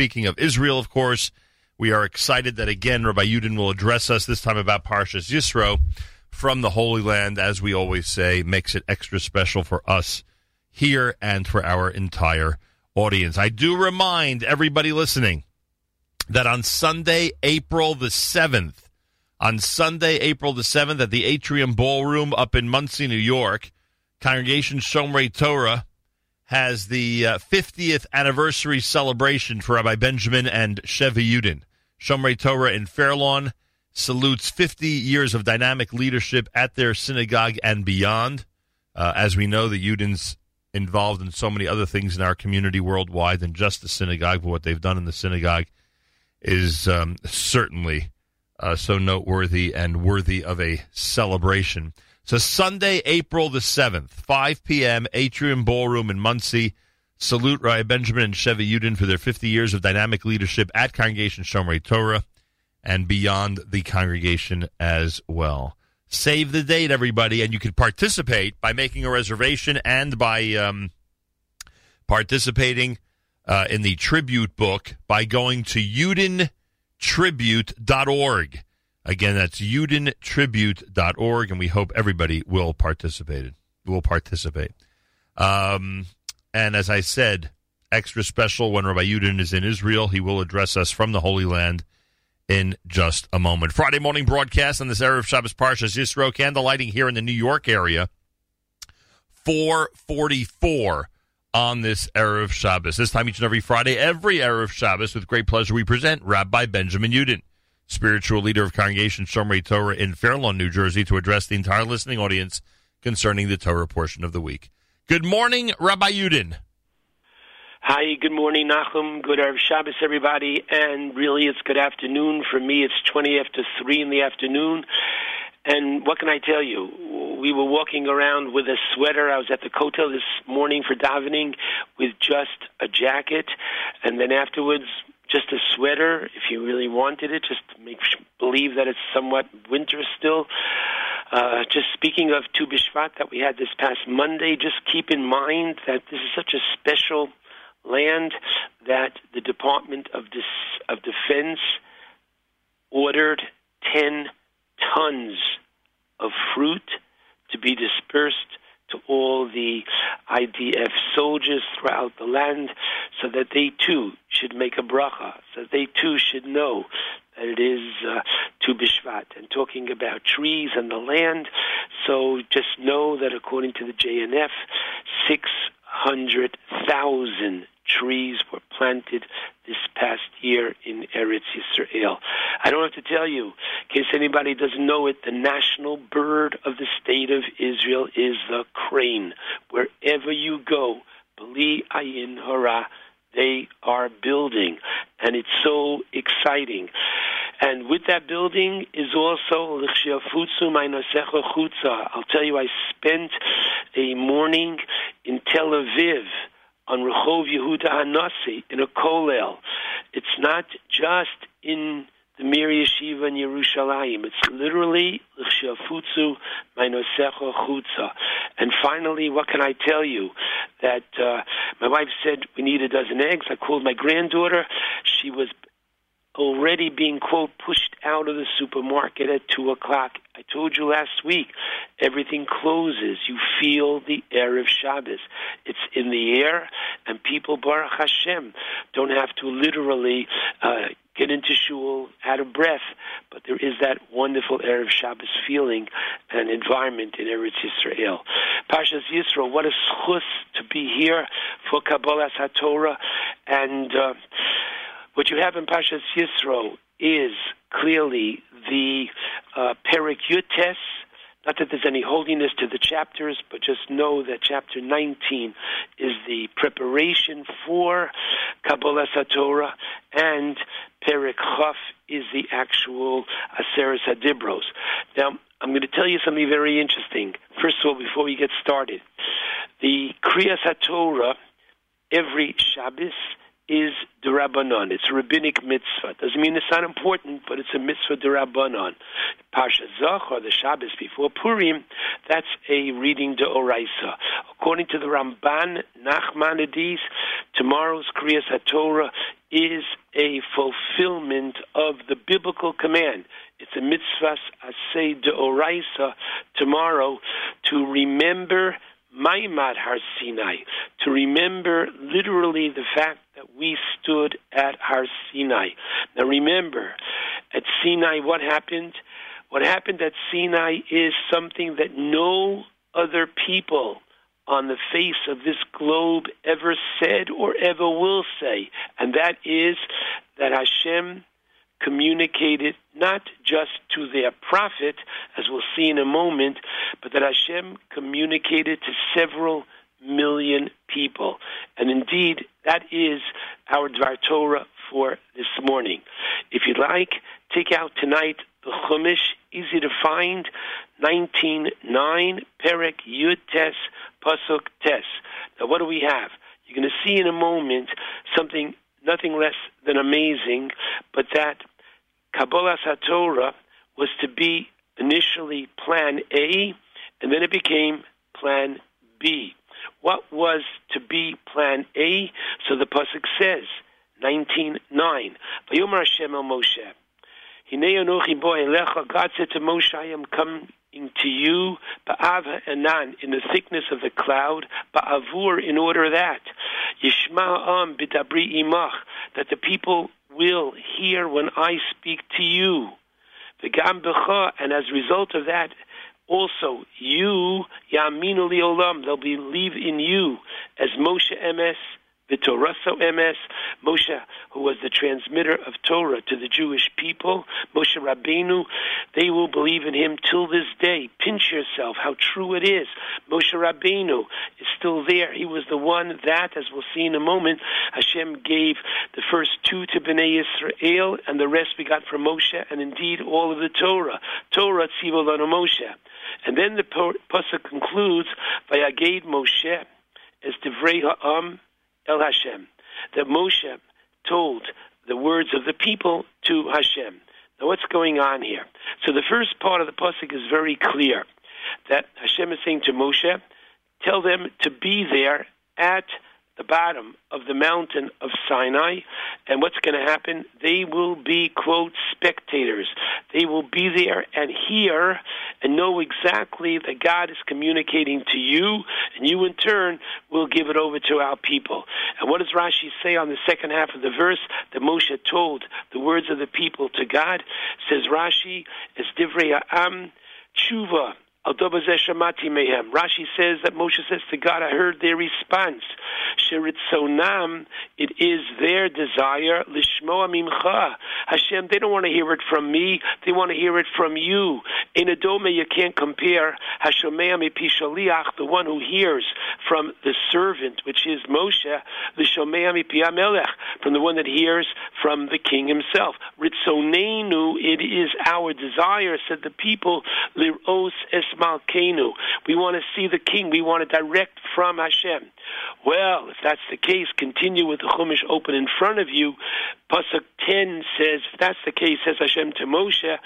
speaking of Israel, of course, we are excited that again Rabbi Yudin will address us this time about Parshas Yisro from the Holy Land, as we always say, makes it extra special for us here and for our entire audience. I do remind everybody listening that on Sunday, April the 7th, on Sunday, April the 7th, at the Atrium Ballroom up in Monsey, New York, Congregation Shomrei Torah has the uh, 50th anniversary celebration for Rabbi Benjamin and Sheva Yudin. Shomrei Torah in Fairlawn salutes 50 years of dynamic leadership at their synagogue and beyond. Uh, as we know, the Yudins involved in so many other things in our community worldwide than just the synagogue, but what they've done in the synagogue is um, certainly uh, so noteworthy and worthy of a celebration. So Sunday, April the 7th, 5 p.m., Atrium Ballroom in Monsey. Salute Rabbi Benjamin and Chevy Yudin for their 50 years of dynamic leadership at Congregation Shomrei Torah and beyond the congregation as well. Save the date, everybody, and you can participate by making a reservation and by um, participating uh, in the tribute book by going to yudintribute.org. Again, that's yudintribute.org, and we hope everybody will participate. Will participate. Um, and as I said, extra special when Rabbi Yudin is in Israel. He will address us from the Holy Land in just a moment. Friday morning broadcast on this Erev Shabbos Parshas Yisro, candle lighting here in the New York area. 444 on this Erev Shabbos. This time each and every Friday, every Erev Shabbos, with great pleasure, we present Rabbi Benjamin Yudin, spiritual leader of Congregation Shomrei Torah in Fairlawn, New Jersey, to address the entire listening audience concerning the Torah portion of the week. Good morning, Rabbi Yudin. Hi, good morning, Nachum. Good Erev Shabbos, everybody. And really, it's good afternoon. For me, it's 20 after 3 in the afternoon. And what can I tell you? We were walking around with a sweater. I was at the Kotel this morning for davening with just a jacket. And then afterwards, just a sweater if you really wanted it, just to make believe that it's somewhat winter still. Uh, just speaking of Tu Bishvat that we had this past Monday, just keep in mind that this is such a special land that the Department of, Dis- of Defense ordered 10 tons of fruit to be dispersed to all the IDF soldiers throughout the land so that they too should make a bracha, so that they too should know that it is uh, Tu Bishvat. And talking about trees and the land, so just know that according to the JNF, 600,000 trees were planted this past year in Eretz Yisrael. I don't have to tell you, in case anybody doesn't know it, the national bird of the state of Israel is the crane. Wherever you go, Beli Ayin Hara, they are building, and it's so exciting. And with that building is also I'll tell you, I spent a morning in Tel Aviv on Rehov Yehuda Hanassi in a kollel. It's not just in the Mir Yeshiva in Yerushalayim. It's literally L'chshafutzu Mainosecha Chutza. And finally, what can I tell you? That uh, my wife said we need a dozen eggs. I called my granddaughter. She was already being quote pushed out of the supermarket at two o'clock. I told you last week, everything closes. You feel the air of Shabbos. It's in the air, and people, Baruch Hashem, don't have to literally uh, get into shul out of breath, but there is that wonderful air of Shabbos feeling and environment in Eretz Yisrael. Pashas Yisrael, what a schus to be here for Kabbalah HaTorah, and uh, what you have in Pashas Yisro is clearly the uh, Perik Yutes. Not that there's any holiness to the chapters, but just know that chapter 19 is the preparation for Kabbalas HaTorah, and Perek Chaf is the actual Aseres Hadibros. Now, I'm going to tell you something very interesting. First of all, before we get started, the Kriyas HaTorah every Shabbos is derabanan. It's a rabbinic mitzvah. Doesn't mean it's not important, but it's a mitzvah derabanan. Parsha Zachor, the Shabbos before Purim, that's a reading de oraisa. According to the Ramban Nachmanides, tomorrow's Kriyas HaTorah is a fulfillment of the biblical command. It's a mitzvah asay de oraisa tomorrow to remember Maamad Har Sinai, to remember literally the fact that we stood at Har Sinai. Now remember, at Sinai, what happened? What happened at Sinai is something that no other people on the face of this globe ever said or ever will say, and that is that Hashem communicated not just to their prophet, as we'll see in a moment, but that Hashem communicated to several million people. And indeed, that is our Dvar Torah for this morning. If you'd like, take out tonight the Chumash, easy to find, 19.9, Perek Yud Tes, Pasuk Tes. Now, what do we have? You're going to see in a moment something nothing less than amazing, but that Kabbalas HaTorah was to be initially Plan A, and then it became Plan B. What was to be Plan A? So the pasuk says, 19.9, Vayomer God said to Moshe, I am coming to you, in the thickness of the cloud, in order that, Yishma am b'dabri imach, that the people will hear when I speak to you. V'gam b'cha, and as a result of that, also you, yaminu olam, they'll believe in you, as Moshe emes, the Torah so MS, Moshe, who was the transmitter of Torah to the Jewish people, Moshe Rabbeinu, they will believe in him till this day. Pinch yourself, how true it is. Moshe Rabbeinu is still there. He was the one that, as we'll see in a moment, Hashem gave the first two to Bnei Israel, and the rest we got from Moshe, and indeed all of the Torah. Torah Tzivolanu Moshe. And then the pasuk concludes by Agade Moshe as Divrei Ha'am El Hashem, that Moshe told the words of the people to Hashem. Now, what's going on here? So, the first part of the pasuk is very clear that Hashem is saying to Moshe, "Tell them to be there at the bottom of the mountain of Sinai. And what's going to happen? They will be, quote, spectators. They will be there and hear and know exactly that God is communicating to you, and you in turn will give it over to our people. And what does Rashi say on the second half of the verse that Moshe told the words of the people to God? Says Rashi, as Divrei Am, tshuva, Rashi says that Moshe says to God, I heard their response. Sheritzonam, it is their desire, Lishmoa Mimcha. Hashem, they don't want to hear it from me, they want to hear it from you. In Adome, you can't compare Hashomea Mipishaliach, the one who hears from the servant, which is Moshe, Lishomea Mipiamelech, from the one that hears from the king himself. Ritzonenu, it is our desire, said the people, Liros es Malkenu. We want to see the king. We want to direct from Hashem. Well, if that's the case, continue with the Chumash open in front of you. Pasuk 10 says, if that's the case, says Hashem to Moshe,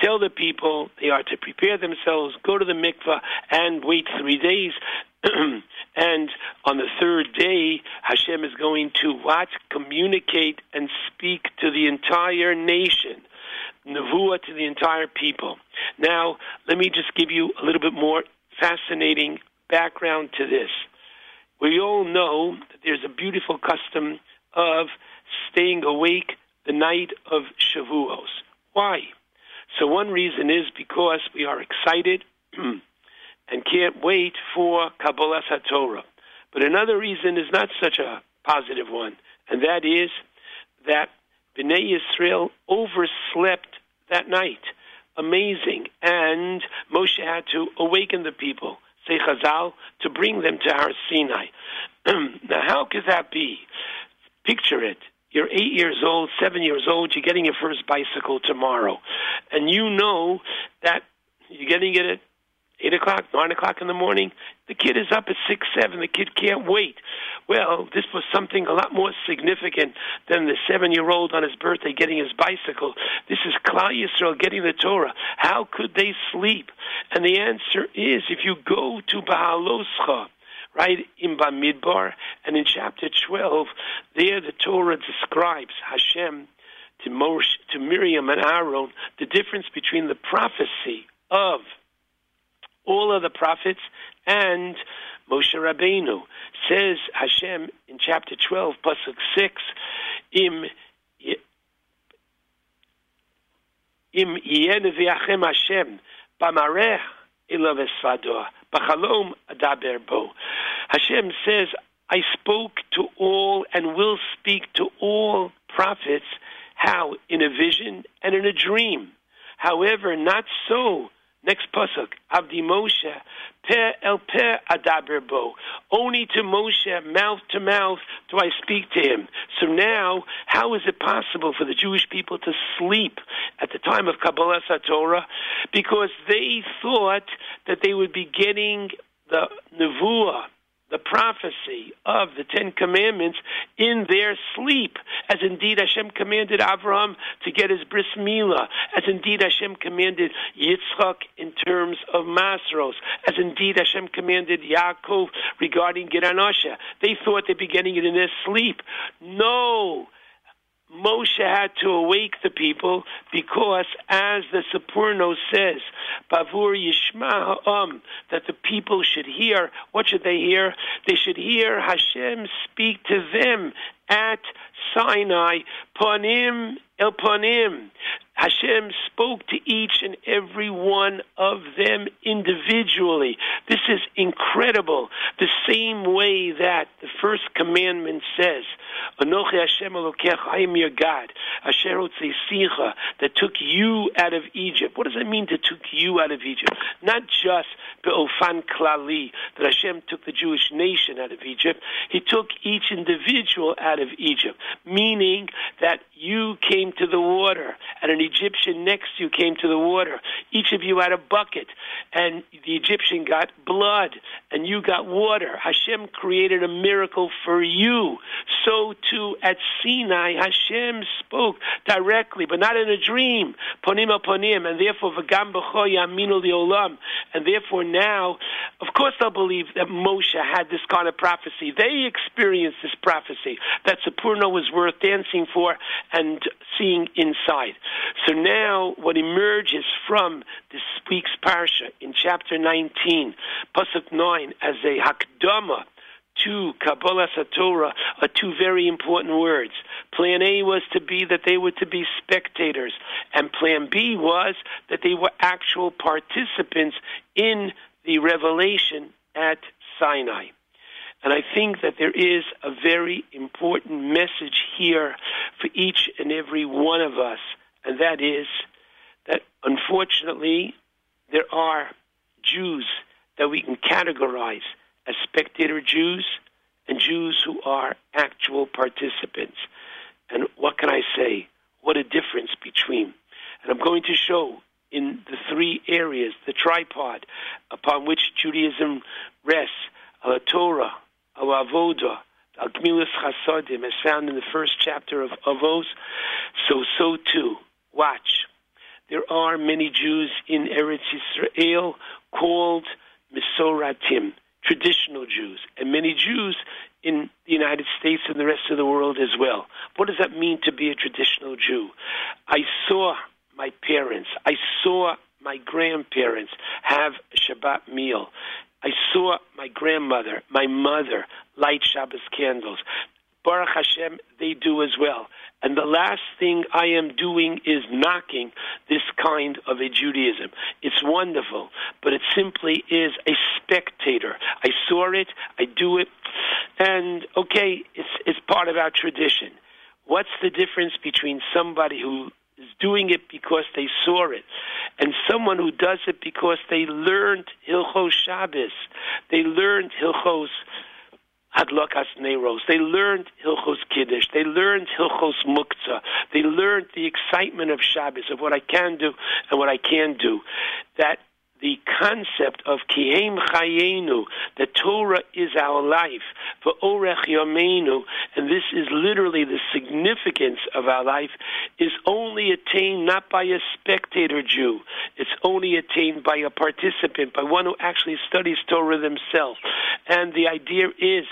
tell the people they are to prepare themselves, go to the mikvah, and wait three days. and on the third day, Hashem is going to what? Communicate and speak to the entire nation. Nevuah to the entire people. Now, let me just give you a little bit more fascinating background to this. We all know that there's a beautiful custom of staying awake the night of Shavuos. Why? So one reason is because we are excited and can't wait for Kabbalas HaTorah. But another reason is not such a positive one, and that is that Bnei Yisrael overslept that night. Amazing. And Moshe had to awaken the people, say Chazal, to bring them to Har Sinai. now, how could that be? Picture it. You're eight years old, seven years old, you're getting your first bicycle tomorrow. And you know that you're getting it at 8 o'clock, 9 o'clock in the morning. The kid is up at 6, 7. The kid can't wait. Well, this was something a lot more significant than the seven-year-old on his birthday getting his bicycle. This is Klal Yisrael getting the Torah. How could they sleep? And the answer is, if you go to Beha'aloscha, right in Bamidbar, and in chapter 12, there the Torah describes Hashem to, Moshe, to Miriam and Aaron the difference between the prophecy of all of the prophets and Moshe Rabbeinu. Says Hashem in chapter 12, Pasuk 6, Im Im Yen Hashem Bamareh Ilav Esvador Bachalom Adaber Bo. Hashem says, I spoke to all and will speak to all prophets. How? In a vision and in a dream. However, not so Next pasuk, Avdi Moshe, per el per adaber bo. Only to Moshe, mouth to mouth, do I speak to him. So now, how is it possible for the Jewish people to sleep at the time of Kabbalah Torah? Because they thought that they would be getting the nevuah, the prophecy of the Ten Commandments in their sleep, as indeed Hashem commanded Avraham to get his bris milah, as indeed Hashem commanded Yitzchak in terms of Masros, as indeed Hashem commanded Yaakov regarding Geranosha. They thought they'd be getting it in their sleep. No, Moshe had to awake the people because, as the Sforno says, Bavur Yishma Ha'am, that the people should hear. What should they hear? They should hear Hashem speak to them at Sinai, Panim El Panim. Hashem spoke to each and every one of them individually. This is incredible. The same way that the first commandment says, Anochi Hashem Elokecha, I am your God, Asher Sicha, that took you out of Egypt. What does it mean to took you out of Egypt? Not just Be'ofan Klali, that Hashem took the Jewish nation out of Egypt. He took each individual out of Egypt, meaning that you came to the water, and an Egyptian next to you came to the water. Each of you had a bucket, and the Egyptian got blood, and you got water. Hashem created a miracle for you. So too at Sinai, Hashem spoke directly, but not in a dream. Ponim ponim, and therefore v'gam yaminu liolam, and therefore now, of course, they'll believe that Moshe had this kind of prophecy. They experienced this prophecy that Sforno was worth dancing for and seeing inside. So now what emerges from this week's parsha in chapter 19, pasuk 9, as a hakdama to Kabbalas HaTorah are two very important words. Plan A was to be that they were to be spectators, and Plan B was that they were actual participants in the revelation at Sinai. And I think that there is a very important message here for each and every one of us, and that is that unfortunately there are Jews that we can categorize as spectator Jews and Jews who are actual participants. And what can I say? What a difference between. And I'm going to show in the three areas, the tripod upon which Judaism rests, a Torah, of Avoda, Al Gmilas Chasodim, as found in the first chapter of Avos, so so too, watch. There are many Jews in Eretz Israel called Misoratim, traditional Jews, and many Jews in the United States and the rest of the world as well. What does that mean to be a traditional Jew? I saw my parents, I saw my grandparents have a Shabbat meal. I saw my grandmother, my mother light Shabbos candles. Baruch Hashem, they do as well. And the last thing I am doing is knocking this kind of a Judaism. It's wonderful, but it simply is a spectator. I saw it, I do it, and okay, it's, it's part of our tradition. What's the difference between somebody who is doing it because they saw it, and someone who does it because they learned Hilchos Shabbos, they learned Hilchos Hadlakas Neros, they learned Hilchos Kiddush, they learned Hilchos Muktzah, they learned the excitement of Shabbos, of what I can do and what I can't do. That the concept of Kihem Chayenu, the Torah is our life, for Orech Yomenu, and this is literally the significance of our life, is only attained not by a spectator Jew. It's only attained by a participant, by one who actually studies Torah themselves. And the idea is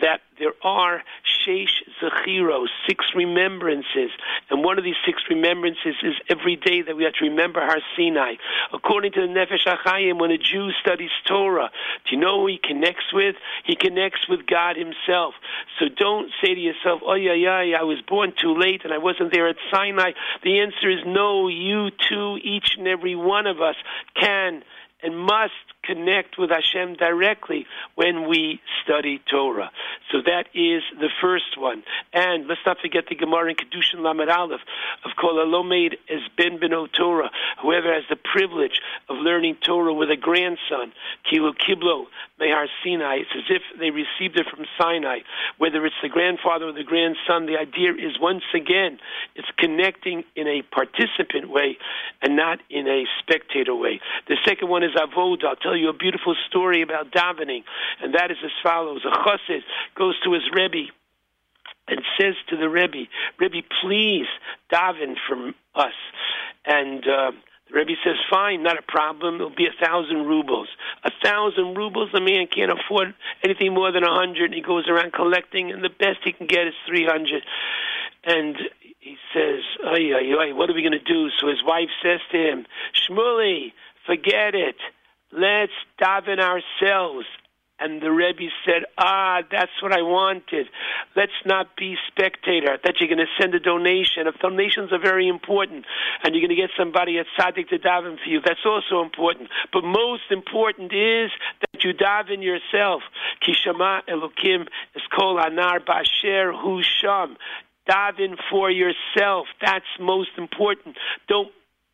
that there are Sheish Zechiros, six remembrances, and one of these six remembrances is every day that we have to remember Har Sinai. According to the Nefesh HaChaim, when a Jew studies Torah, do you know who he connects with? He connects with God himself. So don't say to yourself, oh yeah, yeah, I was born too late and I wasn't there at Sinai. The answer is no, you too, each and every one of us can and must connect with Hashem directly when we study Torah. So that is the first one. And let's not forget the Gemara in Kedushin Lamed Aleph of Kol Alomed as Ben Beno Torah, whoever has the privilege of learning Torah with a grandson, Kilu Kiblo, Mehar Sinai. It's as if they received it from Sinai. Whether it's the grandfather or the grandson, the idea is once again, it's connecting in a participant way and not in a spectator way. The second one is avoda. I'll tell you a beautiful story about davening, and that is as follows. A chassid goes to his Rebbe and says to the Rebbe, Rebbe, please daven for us. And uh, the Rebbe says, fine, not a problem. It'll be a thousand rubles. A thousand rubles, the man can't afford anything more than a hundred, he goes around collecting, and the best he can get is three hundred. And he says, ay, ay, ay, what are we going to do? So his wife says to him, Shmuley, forget it. Let's daven ourselves. And the Rebbe said, Ah, that's what I wanted. Let's not be spectator. That you're going to send a donation. If donations are very important, and you're going to get somebody at Sadik to daven for you, that's also important. But most important is that you daven yourself. Kishama Elokim is kol anar basher hu sham. Daven for yourself. That's most important. Don't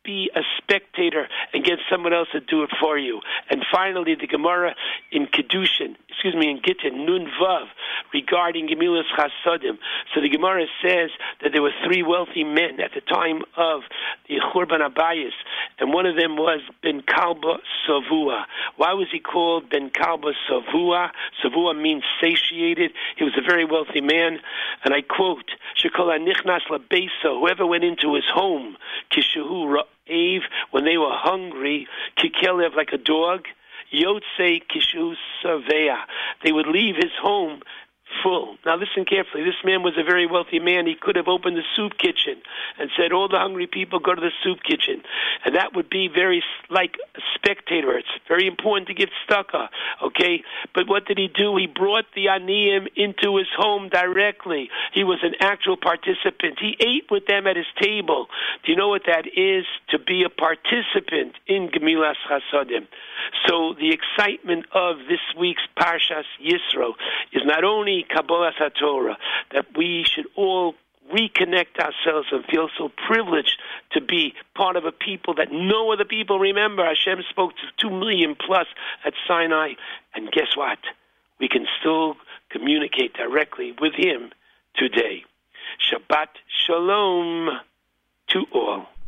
be a spectator and get someone else to do it for you. And finally, the Gemara in Kedushin, excuse me, in Gittin, Nun Vav, regarding Gemilas Chasodim. So the Gemara says that there were three wealthy men at the time of the Churban HaBayis, and one of them was Ben Kalba Savua. Why was he called Ben Kalba Savua? Savua means satiated. He was a very wealthy man, and I quote, Shekola Nichnas Labeso, whoever went into his home, Kishahu Eve, when they were hungry, Kikelev like a dog, Yotze Kishu Savea. They would leave his home full. Now listen carefully. This man was a very wealthy man. He could have opened the soup kitchen and said, "All the hungry people go to the soup kitchen," and that would be very like a spectator. It's very important to give tzedakah, okay? But what did he do? He brought the aniyim into his home directly. He was an actual participant. He ate with them at his table. Do you know what that is? To be a participant in Gemilas Chasadim. So the excitement of this week's Parshas Yisro is not only Kabbalah Torah that we should all reconnect ourselves and feel so privileged to be part of a people that no other people remember. Hashem spoke to two million plus at Sinai, and guess what? We can still communicate directly with Him today. Shabbat Shalom to all.